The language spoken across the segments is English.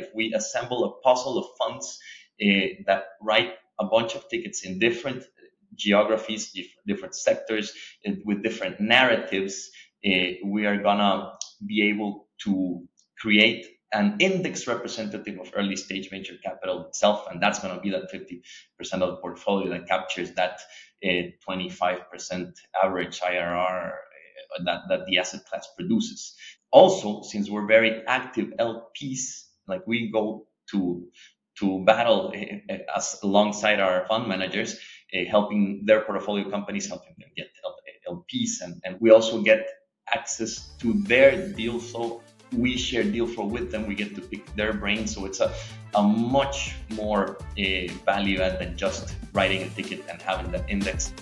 if we assemble a puzzle of funds uh, that write a bunch of tickets in different geographies, different sectors, with different narratives, uh, we are gonna be able to create an index representative of early stage venture capital itself, and that's going to be that 50% of the portfolio that captures that uh, 25% average IRR uh, that, that the asset class produces. Also, since we're very active LPs, like we go to to battle uh, as alongside our fund managers, uh, helping their portfolio companies, helping them get LPs, and, and we also get access to their deal flow. We share deal flow with them. We get to pick their brain. So it's a, a much more uh, value add than just writing a ticket and having that index.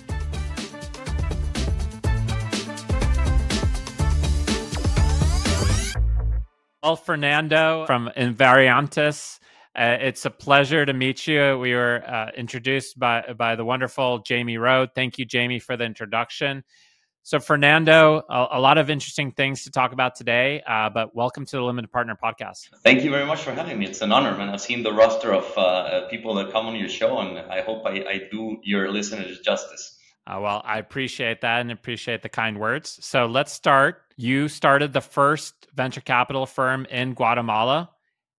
Well, Fernando from Invariantes, uh, it's a pleasure to meet you. We were uh, introduced by by the wonderful Jamie Rhode. Thank you, Jamie, for the introduction. So, Fernando, a, a, lot of interesting things to talk about today, uh, but welcome to the Limited Partner Podcast. Thank you very much for having me. It's an honor, man. I've seen the roster of uh, people that come on your show, and I hope I, I do your listeners justice. Uh, well, I appreciate that and appreciate the kind words. So, let's start. You started the first venture capital firm in Guatemala.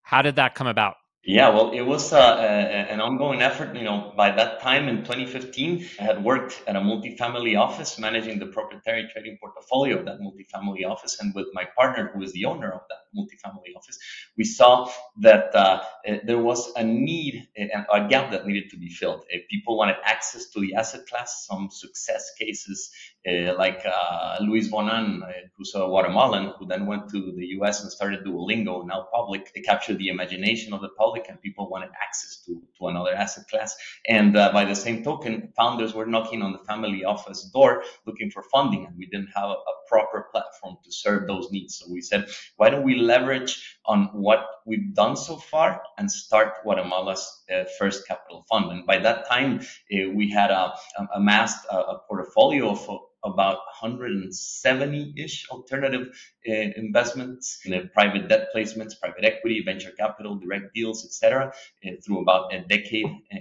How did that come about? Yeah, well, it was uh, a, an ongoing effort. You know, by that time in 2015, I had worked at a multifamily office managing the proprietary trading portfolio of that multifamily office. And with my partner, who is the owner of that multifamily office, we saw that uh, eh, there was a need, eh, a gap that needed to be filled. If people wanted access to the asset class, some success cases uh, like uh, Luis von Ahn, who's a Guatemalan, who then went to the US and started Duolingo, now public. They captured the imagination of the public and people wanted access to, to another asset class. And uh, by the same token, founders were knocking on the family office door looking for funding, and we didn't have a, a proper platform to serve those needs. So we said, why don't we leverage on what we've done so far and start Guatemala's uh, first capital fund? And by that time, uh, we had uh, um, amassed a, a portfolio of about 170-ish alternative uh, investments, in private debt placements, private equity, venture capital, direct deals, etc., uh, through about a decade uh,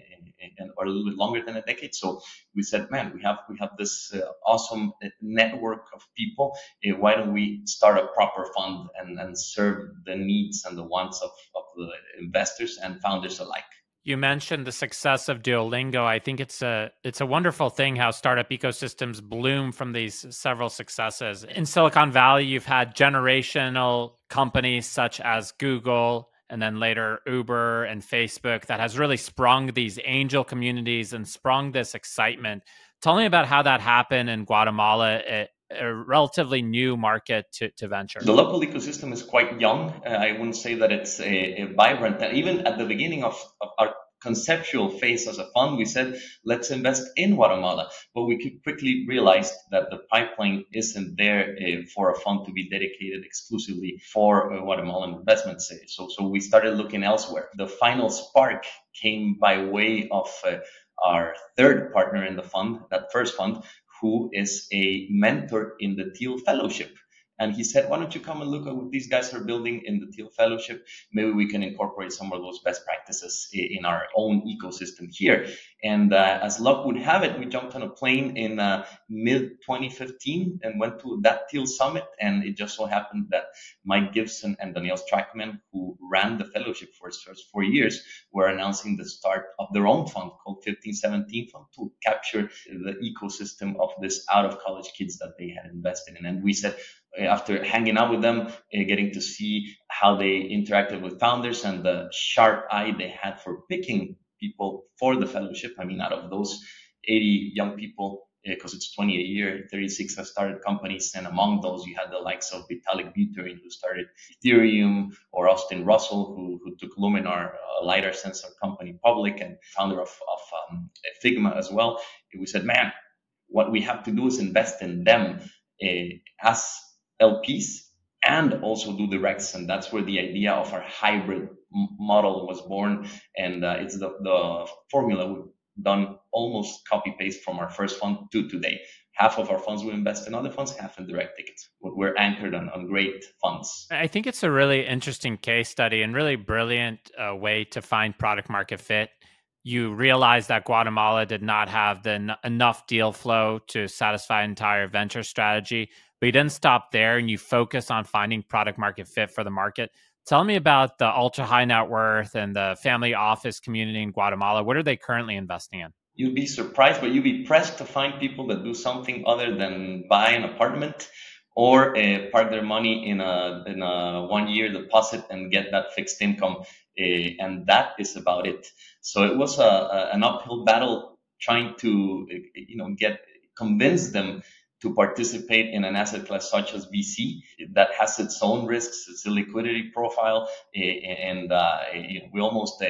and, or a little bit longer than a decade. So we said, man, we have we have this awesome network of people. Why don't we start a proper fund and, and serve the needs and the wants of, of the investors and founders alike? You mentioned the success of Duolingo. I think it's a it's a wonderful thing how startup ecosystems bloom from these several successes. In Silicon Valley, you've had generational companies such as Google and then later Uber and Facebook that has really sprung these angel communities and sprung this excitement. Tell me about how that happened in Guatemala. A relatively new market to, to venture? The local ecosystem is quite young. Uh, I wouldn't say that it's a, a vibrant. Even at the beginning of, of, our conceptual phase as a fund, we said, let's invest in Guatemala. But we quickly realized that the pipeline isn't there uh, for a fund to be dedicated exclusively for uh, Guatemalan investments. So, so we started looking elsewhere. The final spark came by way of uh, our third partner in the fund, that first fund, who is a mentor in the Thiel Fellowship. And he said, why don't you come and look at what these guys are building in the Thiel Fellowship? Maybe we can incorporate some of those best practices in our own ecosystem here. And uh, as luck would have it, we jumped on a plane in uh, mid 2015 and went to that Thiel Summit. And it just so happened that Mike Gibson and Danielle Strachman, who ran the fellowship for his first four years, were announcing the start of their own fund called 1517 Fund to capture the ecosystem of this out of college kids that they had invested in. And we said, after hanging out with them, uh, getting to see how they interacted with founders and the sharp eye they had for picking people for the fellowship. I mean, out of those 80 young people, because uh, it's 20 a year, 36 have started companies, and among those you had the likes of Vitalik Buterin, who started Ethereum, or Austin Russell, who, who took Luminar, a lidar sensor company, public, and founder of, of um, Figma as well. We said, man, what we have to do is invest in them uh, as LPs and also do directs. And that's where the idea of our hybrid model was born. And uh, it's the, the formula we've done almost copy paste from our first fund to today. half of our funds we invest in other funds, half in direct tickets. We're anchored on, on great funds. I think it's a really interesting case study and really brilliant uh, way to find product market fit. You realize that Guatemala did not have the enough deal flow to satisfy entire venture strategy, but you didn't stop there and you focus on finding product market fit for the market. Tell me about the ultra high net worth and the family office community in Guatemala. What are they currently investing in? You'd be surprised, but you'd be pressed to find people that do something other than buy an apartment or uh, park their money in a in a one year deposit and get that fixed income, uh, and that is about it. So it was a, a, an uphill battle trying to you know get convince them to participate in an asset class such as VC that has its own risks, its liquidity profile, and uh, we almost uh,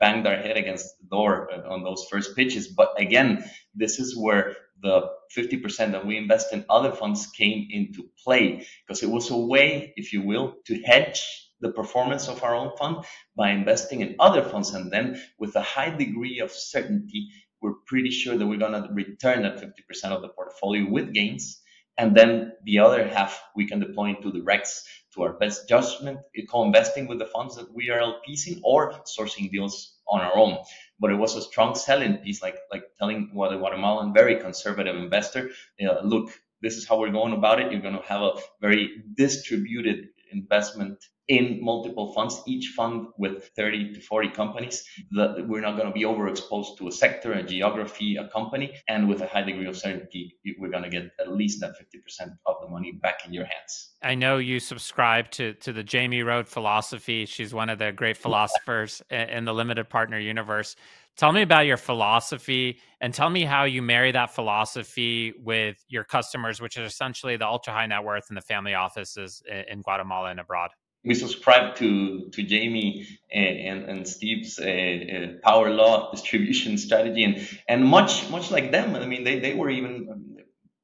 banged our head against the door on those first pitches. But again, this is where the 50% that we invest in other funds came into play because it was a way, if you will, to hedge the performance of our own fund by investing in other funds. And then with a high degree of certainty, we're pretty sure that we're going to return that 50% of the portfolio with gains. And then the other half we can deploy into the REX to our best judgment, co-investing with the funds that we are LPs in or sourcing deals on our own. But it was a strong selling piece, like like telling what a Guatemalan very conservative investor, you know, look, this is how we're going about it. You're going to have a very distributed investment in multiple funds, each fund with 30 to 40 companies. That we're not going to be overexposed to a sector, a geography, a company, and with a high degree of certainty, we're going to get at least that 50% of the money back in your hands. I know you subscribe to to the Jamie Rhode philosophy. She's one of the great philosophers in the limited partner universe. Tell me about your philosophy and tell me how you marry that philosophy with your customers, which is essentially the ultra high net worth and the family offices in Guatemala and abroad we subscribe to to Jamie and, and Steve's uh, uh, power law distribution strategy, and and much much like them. I mean, they, they were even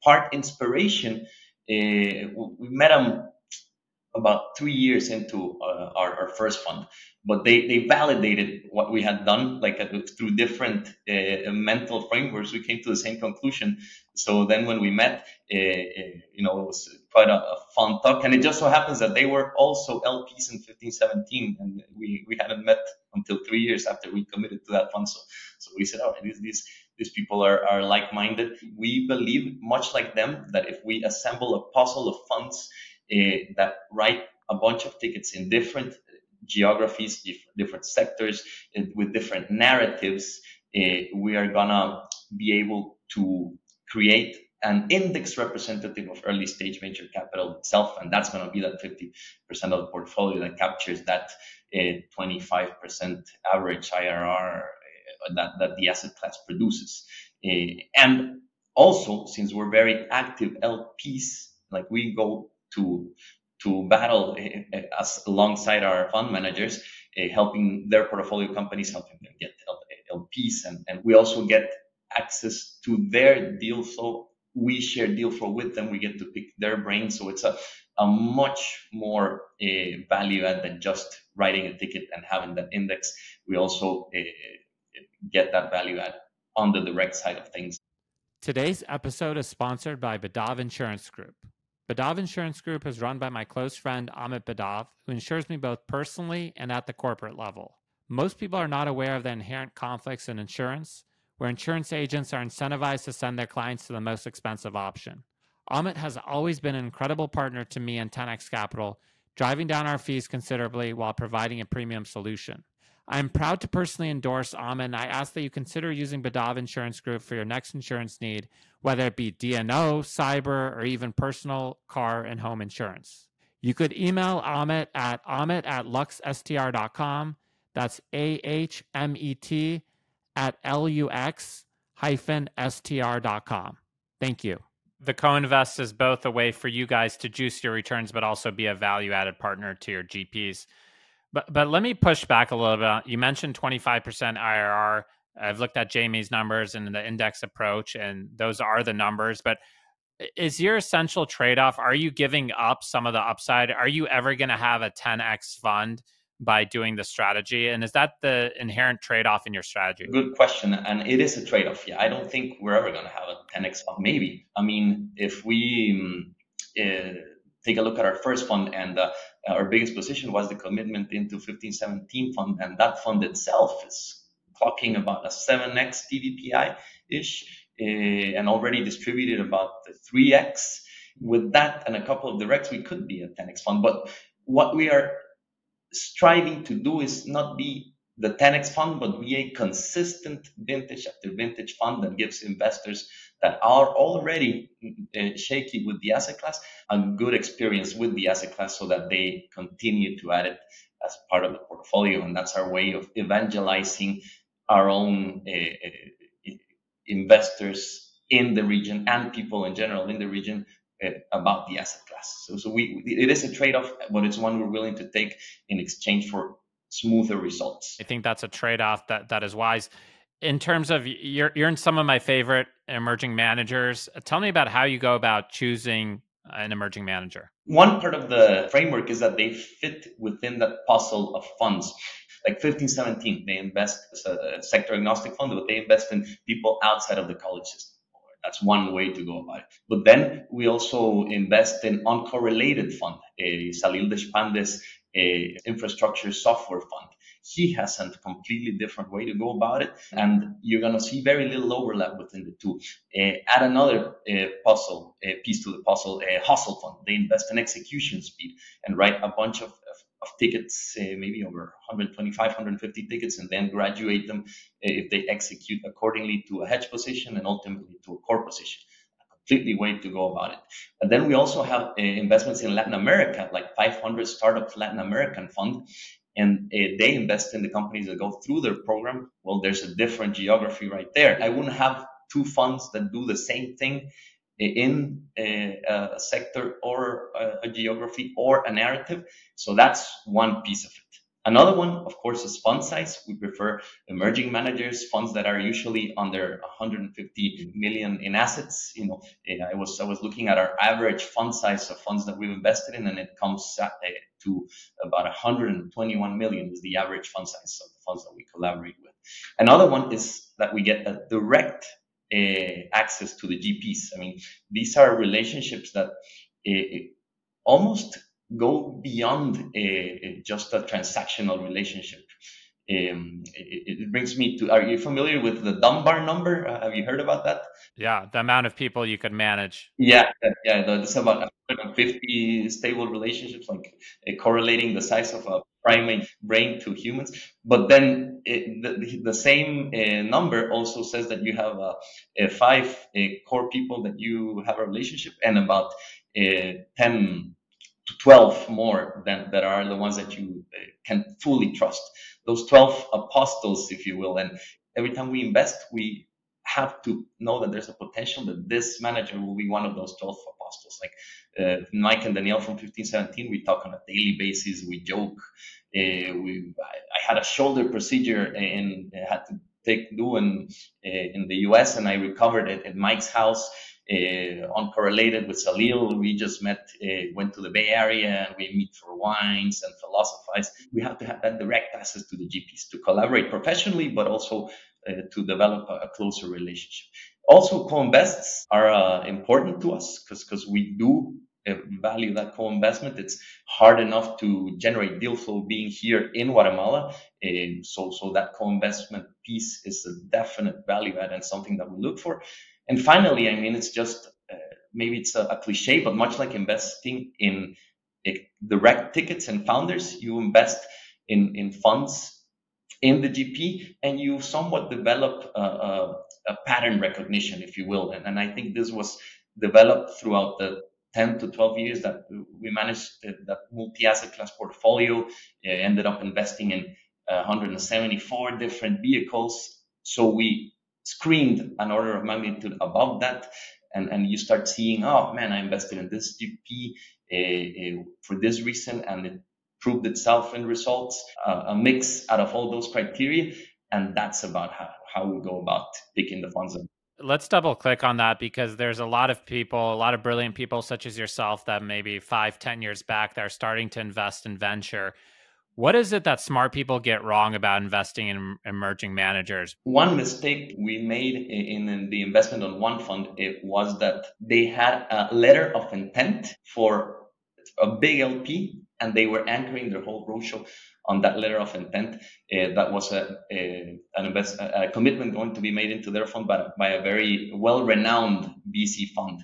part inspiration. Uh, we met them about three years into uh, our, our first fund, but they, they validated what we had done like uh, through different uh, mental frameworks we came to the same conclusion so then when we met uh, uh you know it was quite a, a, fun talk. And it just so happens that they were also lps in 1517, and we, we hadn't met until three years after we committed to that fund so so we said all right these these these people are, are like-minded. We believe much like them that if we assemble a puzzle of funds uh, that write a bunch of tickets in different geographies, different sectors, with different narratives, uh, we are gonna be able to create an index representative of early stage venture capital itself, and that's going to be that 50% of the portfolio that captures that uh, 25% average IRR uh, that, that the asset class produces. Uh, and also, since we're very active LPs, like we go to to battle eh, eh, as alongside our fund managers, helping their portfolio companies, helping them get LPs, and, and we also get access to their deal flow. We share deal flow with them. We get to pick their brain, so it's a a much more uh, value add than just writing a ticket and having that index. We also uh, get that value add on the direct side of things. Today's episode is sponsored by Bidav Insurance Group. Bidav Insurance Group is run by my close friend Ahmet Bidav, who insures me both personally and at the corporate level. Most people are not aware of the inherent conflicts in insurance, where insurance agents are incentivized to send their clients to the most expensive option. Ahmet has always been an incredible partner to me and 10x Capital, driving down our fees considerably while providing a premium solution. I am proud to personally endorse Ahmet, and I ask that you consider using Bidav Insurance Group for your next insurance need, whether it be D&O, cyber, or even personal car and home insurance. You could email Ahmet at ahmet at luxstr.com. That's A-H-M-E-T at L-U-X hyphen S-T-R.com. Thank you. The co-invest is both a way for you guys to juice your returns, but also be a value-added partner to your GPs. But but let me push back a little bit. You mentioned 25% IRR. I've looked at Jamie's numbers and the index approach, and those are the numbers. But is your essential trade off? Are you giving up some of the upside? Are you ever going to have a 10x fund, by doing the strategy? And is that the inherent trade off in your strategy? Good question. And it is a trade off. Yeah, I don't think we're ever going to have a 10x fund. Maybe. I mean, if we uh, take a look at our first fund and uh, our biggest position was the commitment into 1517 fund, and that fund itself is clocking about a 7x TVPI ish uh, and already distributed about the 3x. With that and a couple of directs, we could be a 10x fund. But what we are striving to do is not be the 10x fund, but be a consistent vintage after vintage fund that gives investors that are already uh, shaky with the asset class a good experience with the asset class so that they continue to add it as part of the portfolio. And that's our way of evangelizing our own uh, investors in the region and people in general in the region uh, about the asset class. So, so we it is a trade-off, but it's one we're willing to take in exchange for smoother results. I think that's a trade-off that that is wise. In terms of you're you're in some of my favorite emerging managers. Tell me about how you go about choosing an emerging manager. One part of the framework is that they fit within that puzzle of funds like 1517, they invest as a sector agnostic fund, but they invest in people outside of the college system. That's one way to go about it. But then we also invest in uncorrelated fund, a Salil Deshpande's a infrastructure software fund. He has a completely different way to go about it, and you're going to see very little overlap within the two. Uh, add another uh, puzzle uh, piece to the puzzle, a hustle fund. They invest in execution speed and write a bunch of of tickets, uh, maybe over 125, 150 tickets, and then graduate them uh, if they execute accordingly to a hedge position and ultimately to a core position. A completely way to go about it. And then we also have uh, investments in Latin America, like 500 Startups Latin American Fund, and uh, they invest in the companies that go through their program. Well, there's a different geography right there. I wouldn't have two funds that do the same thing in a, a sector or a, a, geography or a narrative. So that's one piece of it. Another one, of course, is fund size. We prefer emerging managers, funds that are usually under 150 million in assets. You know, eh, I was I was looking at our average fund size of funds that we've invested in, and it comes eh, to about 121 million is the average fund size of the funds that we collaborate with. Another one is that we get a direct uh, access to the GPs. I mean, these are relationships that uh, almost go beyond uh, just a transactional relationship. Um, it, it, brings me to are you familiar with the dunbar number uh, have you heard about that yeah the amount of people you could manage yeah yeah that's about 150 stable relationships like uh, correlating the size of a primate brain to humans but then it, the, the same uh, number also says that you have uh, five uh, core people that you have a relationship and about uh, 10 to 12 more than that are the ones that you uh, can fully trust those 12 apostles, if you will. And every time we invest, we have to know that there's a potential that this manager will be one of those 12 Like uh, Mike and Danielle from 1517, we talk on a daily basis, we joke. Uh, we, I, I, had a shoulder procedure and had to take do in, uh, in the US, and I recovered it at Mike's house uh, uncorrelated with Salil. We just met, uh, went to the Bay Area, and we meet for wines and philosophize. We have to have that direct access to the GPs to collaborate professionally, but also uh, to develop a, a, closer relationship. Also, co-invests are uh, important to us because because we do uh, value that co-investment. It's hard enough to generate deal flow being here in Guatemala. Uh, so, so that co-investment piece is a definite value add and something that we look for. And finally, I mean, it's just uh, maybe it's a, a, cliche, but much like investing in direct tickets and founders, you invest in, in funds in the GP and you somewhat develop a, a, a pattern recognition, if you will. And, and I think this was developed throughout the 10 to 12 years that we managed that multi-asset class portfolio, uh, ended up investing in uh, 174 different vehicles. So we screened an order of magnitude above that and, and you start seeing, oh man, I invested in this GP uh, uh, for this reason and it proved itself in results, uh, a mix out of all those criteria. And that's about how, how we go about picking the funds. Let's double click on that because there's a lot of people, a lot of brilliant people such as yourself that maybe five, ten years back, they're starting to invest in venture What is it that smart people get wrong about investing in emerging managers? One mistake we made in the investment on one fund it was that they had a letter of intent for a big LP and they were anchoring their whole roadshow on that letter of intent. Uh, that was a, a invest, a commitment going to be made into their fund by, by a very well-renowned VC fund,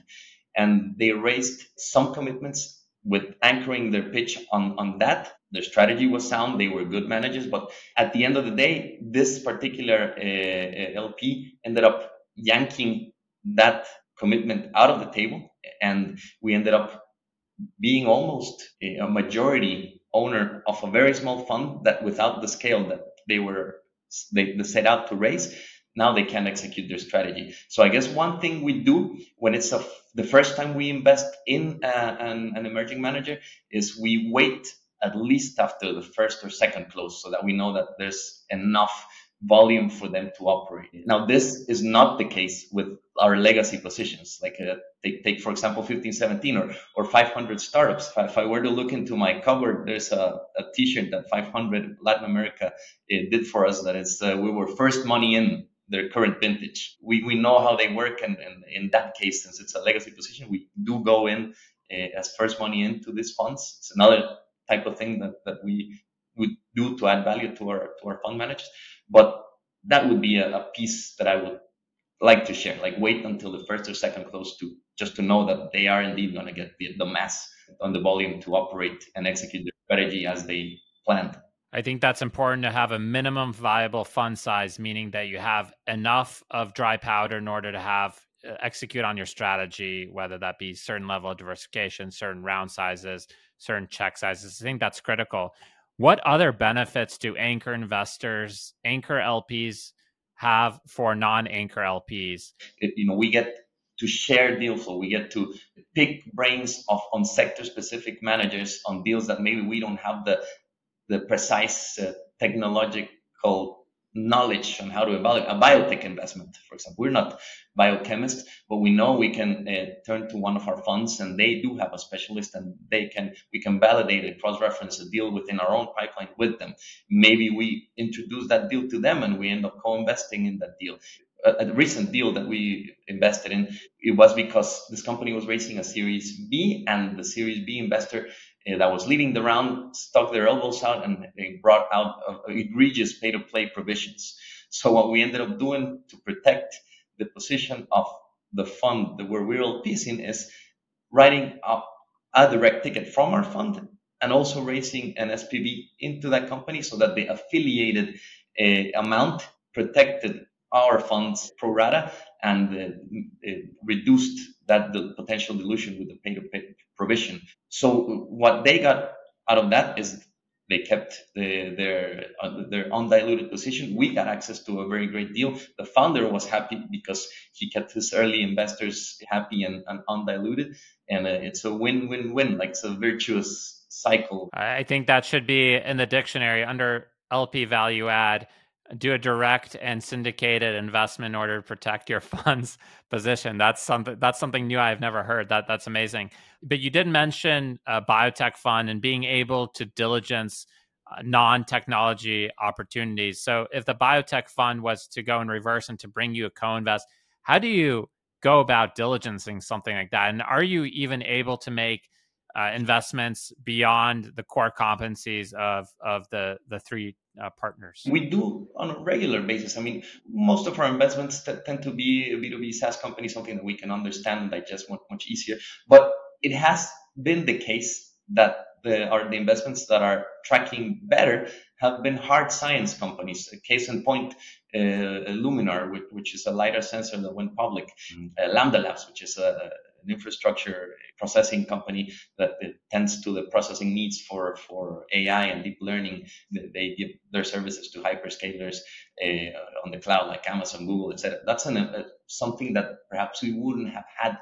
and they raised some commitments with anchoring their pitch on on that. Their strategy was sound. They were good managers, but at the end of the day, this particular uh, LP ended up yanking that commitment out of the table, and we ended up being almost a majority owner of a very small fund that without the scale that they were they, they set out to raise now they can execute their strategy. So i guess one thing we do when it's a, the first time we invest in uh, an, an emerging manager is we wait at least after the first or second close so that we know that there's enough volume for them to operate. Now, this is not the case with our legacy positions. Like uh, take, take, for example, 1517 or, or 500 startups. If I, if I were to look into my cupboard, there's a, a t-shirt that 500 Latin America uh, did for us. That is, uh, we were first money in their current vintage. We, we know how they work. And, and in that case, since it's a legacy position, we do go in uh, as first money into these funds. It's another type of thing that, that we would do to add value to our, to our fund managers. But that would be a, a piece that I would like to share. Like wait until the first or second close to just to know that they are indeed going to get the, the mass on the volume to operate and execute their strategy as they planned. I think that's important to have a minimum viable fund size, meaning that you have enough of dry powder in order to have uh, execute on your strategy, whether that be certain level of diversification, certain round sizes, certain check sizes. I think that's critical. What other benefits do anchor investors, anchor LPs have for non-anchor LPs? You know, we get to share deal flow. We get to pick brains of on sector specific managers on deals that maybe we don't have the the precise uh, technological knowledge on how to evaluate a biotech investment, for example. We're not biochemists, but we know we can uh, turn to one of our funds and they do have a specialist and they can, we can validate and cross-reference a deal within our own pipeline with them. Maybe we introduce that deal to them and we end up co-investing in that deal. A, a recent deal that we invested in, it was because this company was raising a Series B and the Series B investor uh, that was leading the round stuck their elbows out and they brought out uh, egregious pay to play provisions. So what we ended up doing to protect the position of the fund that we're real piecing is writing up a direct ticket from our fund and also raising an SPV into that company so that the affiliated uh, amount protected our funds pro rata and reduced that the potential dilution with the pay to pay provision. So what they got out of that is they kept the, their uh, their undiluted position. We got access to a very great deal. The founder was happy because he kept his early investors happy and, and undiluted, and uh, it's a win-win-win. Like it's a virtuous cycle. I think that should be in the dictionary under LP value add do a direct and syndicated investment in order to protect your fund's position. That's something that's something new I've never heard. That that's amazing. But you did mention a biotech fund and being able to diligence uh, non-technology opportunities. So if the biotech fund was to go in reverse and to bring you a co-invest, how do you go about diligencing something like that? And are you even able to make uh, investments beyond the core competencies of of the the three uh, partners? We do on a regular basis. I mean, most of our investments t- tend to be B2B SaaS companies, something that we can understand and digest much, much easier. But it has been the case that the, are the investments that are tracking better have been hard science companies. A case in point, uh, Luminar, which, which, is a lidar sensor that went public, mm-hmm. uh, Lambda Labs, which is a, an infrastructure processing company that tends to the processing needs for, for AI and deep learning. They give their services to hyperscalers uh, on the cloud like Amazon, Google, etc. That's an, uh, something that perhaps we wouldn't have had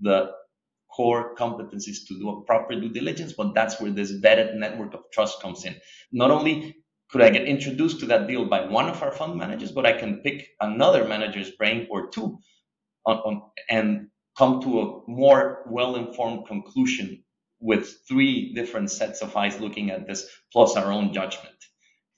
the core competencies to do a proper due diligence, but that's where this vetted network of trust comes in. Not only could I get introduced to that deal by one of our fund managers, but I can pick another manager's brain or two on, on and come to a more well-informed conclusion with three different sets of eyes looking at this, plus our own judgment.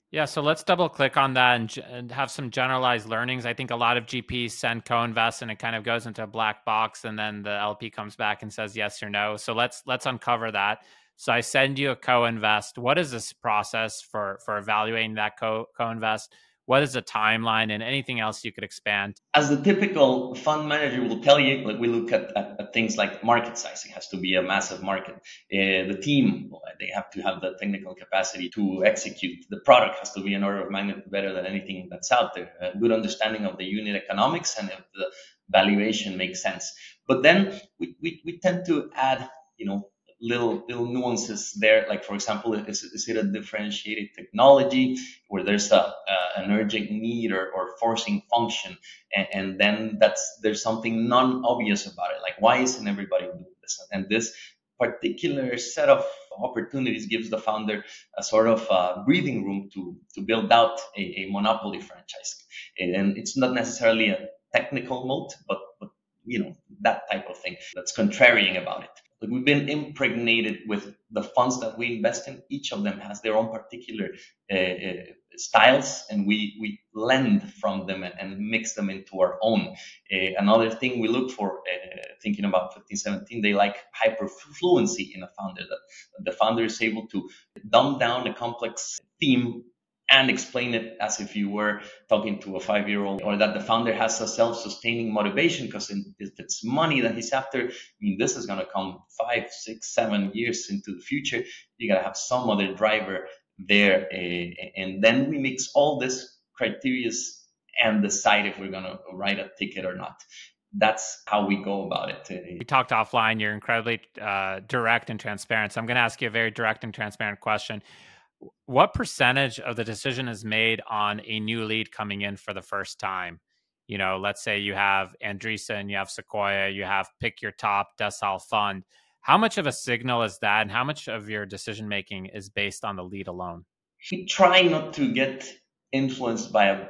Yeah, so let's double click on that and, and, have some generalized learnings. I think a lot of GPs send co-invest and it kind of goes into a black box and then the LP comes back and says yes or no. So let's let's uncover that. So I send you a co-invest. What is this process for for evaluating that co co-invest? What is the timeline and anything else you could expand? As the typical fund manager will tell you, like we look at, at, at things like market size. It has to be a massive market. Uh, the team, they have to have the technical capacity to execute. The product has to be an order of magnitude better than anything that's out there. A good understanding of the unit economics and if the valuation makes sense. But then we, we, we tend to add, you know, little little nuances there. Like for example, is, is it a differentiated technology where there's a, an urgent need or, or forcing function, and, and then that's there's something non-obvious about it. Like why isn't everybody doing this? And this particular set of opportunities gives the founder a sort of uh, breathing room to to build out a, a monopoly franchise. And it's not necessarily a technical moat, but but you know that type of thing that's contrarian about it like we've been impregnated with the funds that we invest in. Each of them has their own particular uh, uh, styles, and we we lend from them and, and mix them into our own. Uh, another thing we look for, uh, thinking about 1517, they like hyperfluency in a founder. That the founder is able to dumb down a complex theme and explain it as if you were talking to a five year old, or that the founder has a self sustaining motivation because if it's money that he's after, I mean, this is going to come five, six, seven years into the future. You got to have some other driver there. Uh, and then we mix all this criteria and decide if we're going to write a ticket or not that's how we go about it. We talked offline. You're incredibly uh, direct and transparent. So I'm going to ask you a very direct and transparent question what percentage of the decision is made on a new lead coming in for the first time? You know, let's say you have Andreessen, you have Sequoia, you have pick your top decile fund. How much of a signal is that, and how much of your decision making is based on the lead alone? Try not to get influenced by a,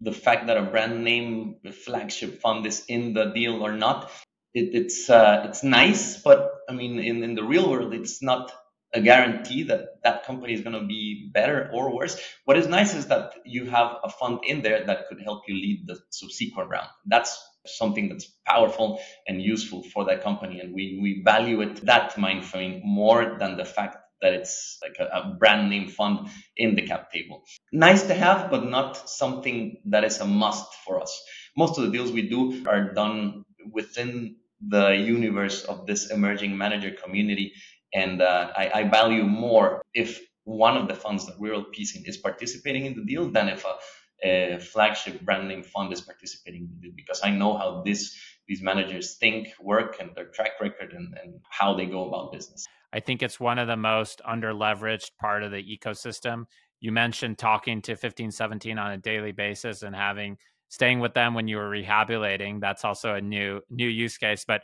the fact that a brand name flagship fund is in the deal or not. It, it's uh, it's nice, but I mean, in, in the real world, it's not a guarantee that that company is going to be better or worse. What is nice is that you have a fund in there that could help you lead the subsequent round. That's something that's powerful and useful for that company. And we, we value it, that mind frame, more than the fact that it's like a, a, brand name fund in the cap table. Nice to have, but not something that is a must for us. Most of the deals we do are done within the universe of this emerging manager community and uh, I, I, value more if one of the funds that we're LPs in is participating in the deal than if a, a flagship brand name fund is participating in the deal because I know how this these managers think, work, and their track record and, and how they go about business. I think it's one of the most under leveraged part of the ecosystem. You mentioned talking to 1517 on a daily basis and having staying with them when you were rehabilitating. That's also a new new use case. But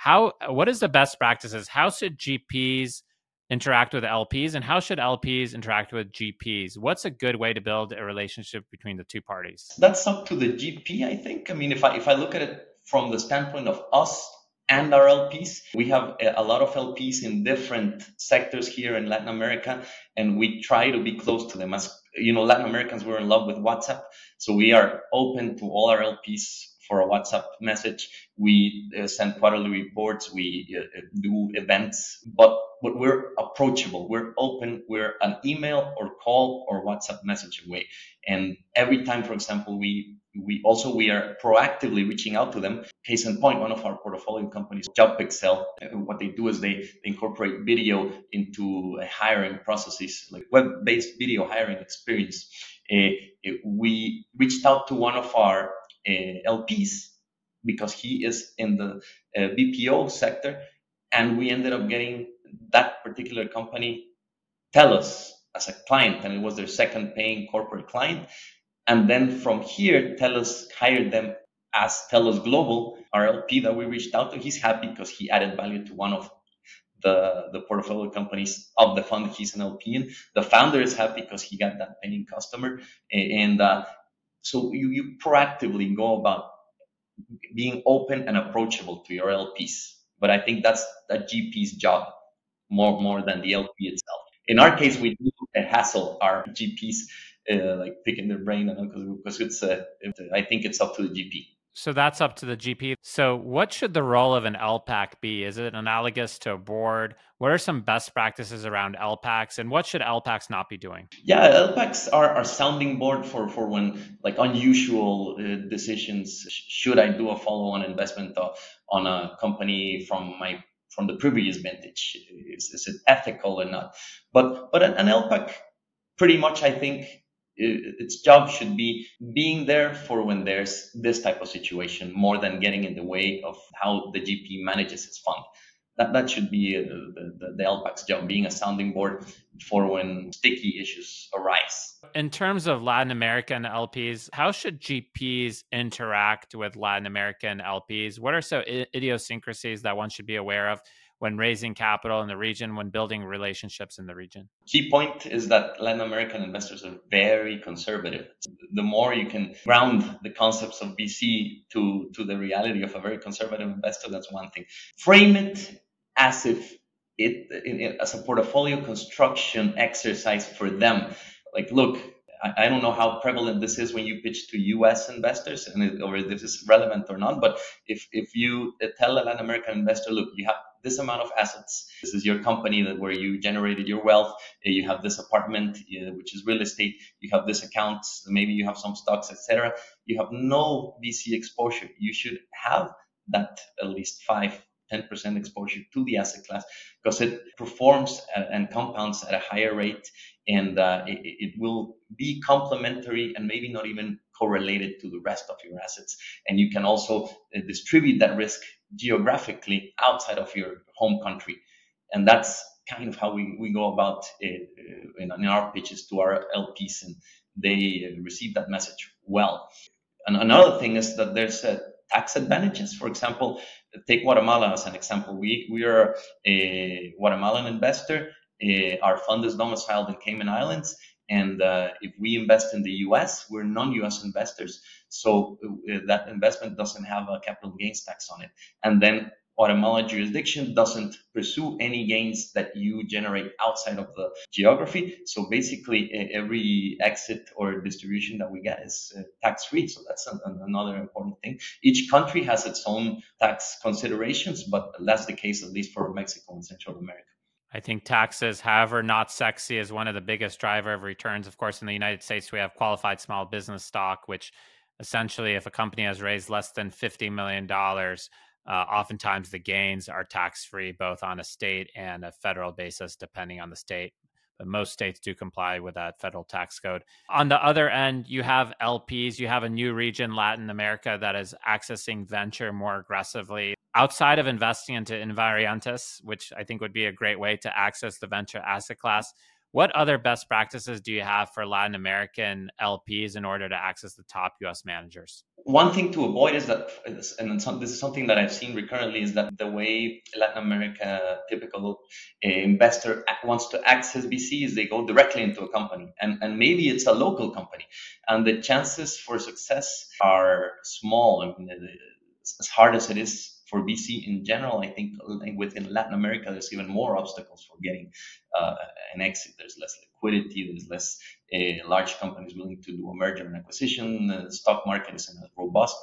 how what is the best practices how should gps interact with lps and how should lps interact with gps what's a good way to build a relationship between the two parties that's up to the gp i think i mean if i if i look at it from the standpoint of us and our LPs. We have a lot of LPs in different sectors here in Latin America, and we try to be close to them. As you know, Latin Americans were in love with WhatsApp, so we are open to all our LPs for a WhatsApp message. We uh, send quarterly reports. We uh, uh, do events, but but we're approachable. We're open. We're an email or call or WhatsApp message away. And every time, for example, we we also we are proactively reaching out to them. Case in point, one of our portfolio companies, JobPixel, uh, what they do is they, incorporate video into hiring processes, like web-based video hiring experience. Uh, we reached out to one of our uh, LPs because he is in the uh, BPO sector, and we ended up getting that particular company TELUS as a client, and it was their second paying corporate client. And then from here, TELUS hired them as TELUS Global, our LP that we reached out to. He's happy because he added value to one of the, the portfolio companies of the fund he's an LP in. The founder is happy because he got that paying customer. And uh, so you, you proactively go about being open and approachable to your LPs. But I think that's a GP's job. more more than the LP itself. In our case, we do a hassle our GPs, uh, like picking their brain, because it's uh, I think it's up to the GP. So that's up to the GP. So, what should the role of an LPAC be? Is it analogous to a board? What are some best practices around LPACs, and what should LPACs not be doing? Yeah, LPACs are our sounding board for for when like unusual uh, decisions. Should I do a follow-on investment on a company from my from the previous vintage? Is, is it ethical or not? But but an, an LPAC, pretty much, I think its job should be being there for when there's this type of situation more than getting in the way of how the GP manages its fund. That, that should be uh, the, the, the LPAC's job, being a sounding board for when sticky issues arise. In terms of Latin American LPs, how should GPs interact with Latin American LPs? What are some idiosyncrasies that one should be aware of? When raising capital in the region, when building relationships in the region? Key point is that Latin American investors are very conservative. The more you can ground the concepts of VC to, to the reality of a very conservative investor, that's one thing. Frame it as if it, as a portfolio construction exercise for them. Like, look, I don't know how prevalent this is when you pitch to U.S. investors, and it, or if this is relevant or not. But if if you tell a Latin American investor, look, you have this amount of assets. This is your company that where you generated your wealth. You have this apartment, uh, which is real estate. You have this account. Maybe you have some stocks, etc. You have no VC exposure. You should have that at least five 10% exposure to the asset class because it performs and compounds at a higher rate and uh, it, it, will be complementary and maybe not even correlated to the rest of your assets. And you can also uh, distribute that risk geographically outside of your home country. And that's kind of how we, we go about it uh, in, in our pitches to our LPs, and they receive that message well. And another thing is that there's a tax advantages. For example, take Guatemala as an example. We, we are a Guatemalan investor. Uh, our fund is domiciled in Cayman Islands. And uh, if we invest in the US, we're non US investors. So uh, that investment doesn't have a capital gains tax on it. And then Guatemala jurisdiction doesn't pursue any gains that you generate outside of the geography. So basically, every exit or distribution that we get is uh, tax free. So that's another important thing. Each country has its own tax considerations, but that's the case at least for Mexico and Central America. I think taxes, however not sexy, is one of the biggest driver of returns. Of course, in the United States, we have qualified small business stock, which essentially, if a company has raised less than $50 million, uh, oftentimes the gains are tax free, both on a state and a federal basis, depending on the state. But most states do comply with that federal tax code. On the other end, you have LPs, you have a new region, Latin America, that is accessing venture more aggressively. Outside of investing into Invariantes, which I think would be a great way to access the venture asset class, what other best practices do you have for Latin American LPs in order to access the top US managers? One thing to avoid is that, and this is something that I've seen recurrently, is that the way Latin America typical uh, investor wants to access VC is they go directly into a company, and, and maybe it's a local company, and the chances for success are small. I mean, as hard as it is for VC in general, I think within Latin America, there's even more obstacles for getting uh, an exit. There's less liquidity, there's less uh, large companies willing to do a merger and acquisition. The stock market isn't as robust.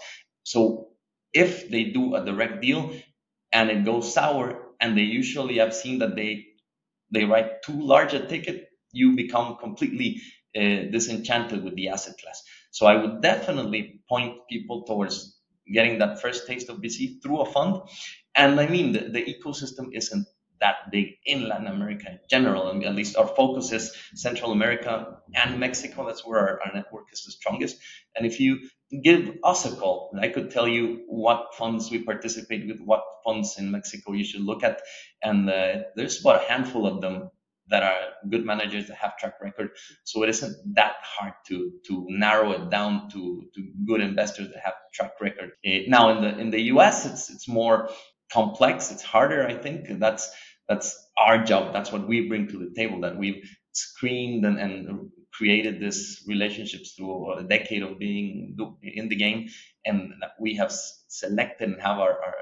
So if they do a direct deal and it goes sour, and they usually have seen that they they write too large a ticket, you become completely uh, disenchanted with the asset class. So I would definitely point people towards getting that first taste of VC through a fund. And I mean, the, the ecosystem isn't that big in Latin America in general. And at least our focus is Central America and Mexico. That's where our, our, network is the strongest. And if you give us a call, I could tell you what funds we participate with, what funds in Mexico you should look at. And uh, there's about a handful of them that are good managers that have track record. So it isn't that hard to to narrow it down to to good investors that have track record. Uh, now in the in the US, it's it's more complex. It's harder, I think. That's that's our job. That's what we bring to the table. That we've screened and, and created this relationships through a decade of being in the game, and we have selected and have our, our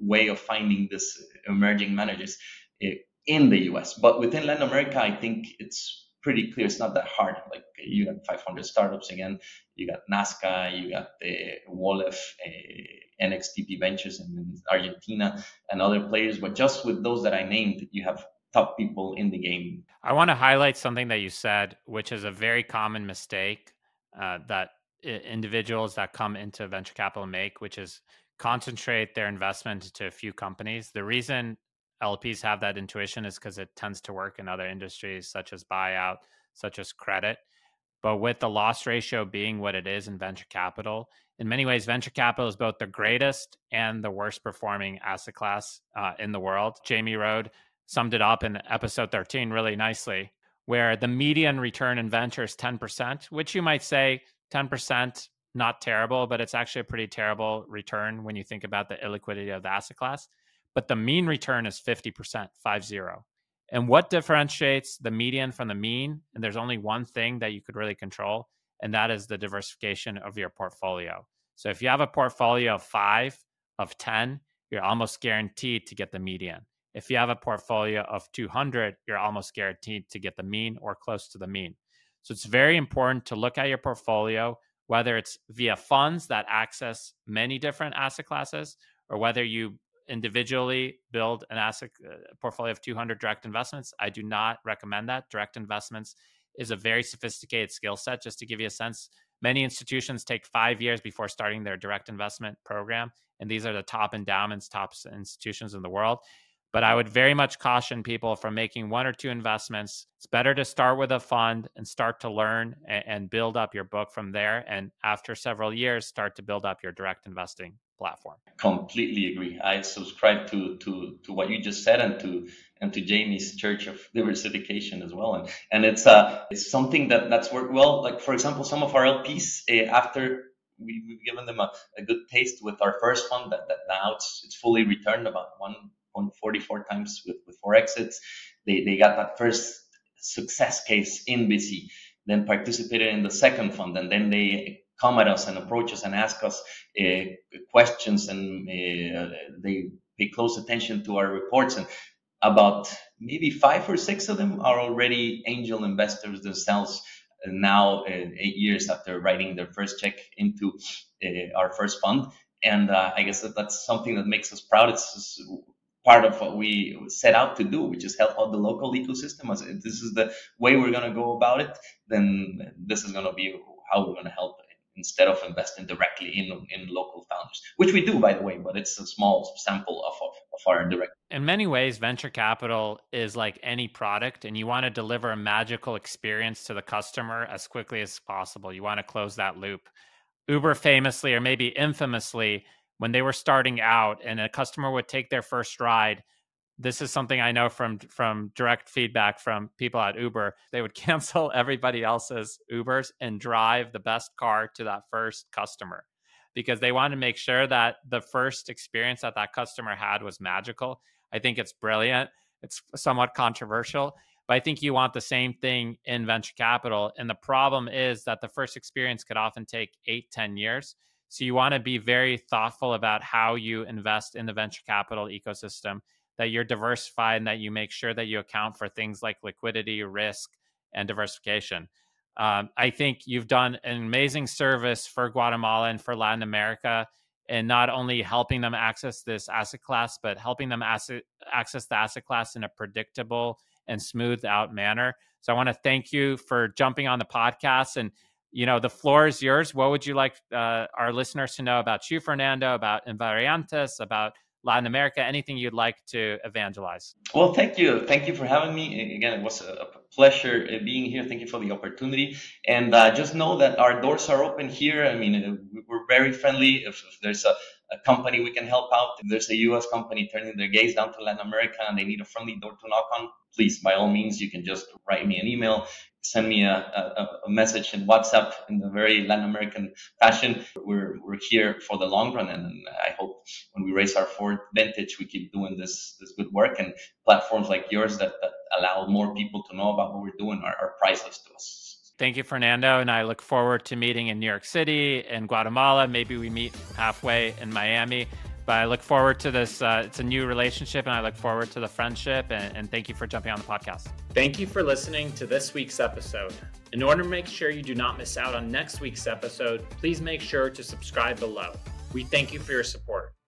way of finding this emerging managers. It, in the US. But within Latin America, I think it's pretty clear. It's not that hard. Like you got 500 startups again. You got Nazca, you got the Wolef, uh, NXTP Ventures in Argentina, and other players. But just with those that I named, you have top people in the game. I want to highlight something that you said, which is a very common mistake uh, that individuals that come into venture capital make, which is concentrate their investment to a few companies. The reason LPs have that intuition is because it tends to work in other industries such as buyout, such as credit. But with the loss ratio being what it is in venture capital, in many ways, venture capital is both the greatest and the worst performing asset class uh, in the world. Jamie Rhode summed it up in episode 13 really nicely, where the median return in venture is 10%, which you might say 10%, not terrible, but it's actually a pretty terrible return when you think about the illiquidity of the asset class but the mean return is 50%, 5 0. And what differentiates the median from the mean? And there's only one thing that you could really control, and that is the diversification of your portfolio. So if you have a portfolio of five, of 10, you're almost guaranteed to get the median. If you have a portfolio of 200, you're almost guaranteed to get the mean or close to the mean. So it's very important to look at your portfolio, whether it's via funds that access many different asset classes or whether you individually build an asset uh, portfolio of 200 direct investments. I do not recommend that. Direct investments is a very sophisticated skill set. Just to give you a sense, many institutions take five years before starting their direct investment program. And these are the top endowments, top institutions in the world. But I would very much caution people from making one or two investments. It's better to start with a fund and start to learn and, and build up your book from there. And after several years, start to build up your direct investing platform. Completely agree. I subscribe to to to what you just said and to and to Jamie's church of diversification as well. And and it's uh it's something that that's worked well. Like for example, some of our LPs uh, after we, we've given them a, a good taste with our first fund that, that now it's it's fully returned about 1.44 times with, with four exits. They they got that first success case in VC, then participated in the second fund, and then they come at us and approach us and ask us uh, questions and uh, they pay close attention to our reports. And about maybe five or six of them are already angel investors themselves now uh, eight years after writing their first check into our first fund. And uh, i guess that that's something that makes us proud. It's part of what we set out to do, which is help out the local ecosystem. As this is the way we're going to go about it, then this is going to be how we're going to help instead of investing directly in in local founders, which we do, by the way, but it's a small sample of, of our direct. In many ways, venture capital is like any product, and you want to deliver a magical experience to the customer as quickly as possible. You want to close that loop. Uber famously, or maybe infamously, when they were starting out and a customer would take their first ride, this is something I know from from direct feedback from people at Uber. They would cancel everybody else's Ubers and drive the best car to that first customer because they want to make sure that the first experience that that customer had was magical. I think it's brilliant. It's somewhat controversial, but I think you want the same thing in venture capital. And the problem is that the first experience could often take eight, ten years. So you want to be very thoughtful about how you invest in the venture capital ecosystem that you're diversified and that you make sure that you account for things like liquidity, risk, and diversification. Um, I think you've done an amazing service for Guatemala and for Latin America, and not only helping them access this asset class, but helping them asset, access the asset class in a predictable and smoothed out manner. So I want to thank you for jumping on the podcast and you know the floor is yours what would you like uh, our listeners to know about you fernando about invariantes about Latin America, anything you'd like to evangelize? Well, thank you. Thank you for having me. Again, it was a pleasure uh, being here. Thank you for the opportunity. And uh, just know that our doors are open here. I mean, uh, we're very friendly. If, if there's a, a, company we can help out, if there's a U.S. company turning their gaze down to Latin America and they need a friendly door to knock on, please, by all means, you can just write me an email send me a, a, a, message in WhatsApp in the very Latin American fashion. We're, we're here for the long run, and I hope when we raise our fourth vintage, we keep doing this this good work. And platforms like yours that, that allow more people to know about what we're doing are, are priceless to us. Thank you, Fernando. And I look forward to meeting in New York City and Guatemala. Maybe we meet halfway in Miami. But I look forward to this. Uh, it's a new relationship, and I look forward to the friendship. And, and thank you for jumping on the podcast. Thank you for listening to this week's episode. In order to make sure you do not miss out on next week's episode, please make sure to subscribe below. We thank you for your support.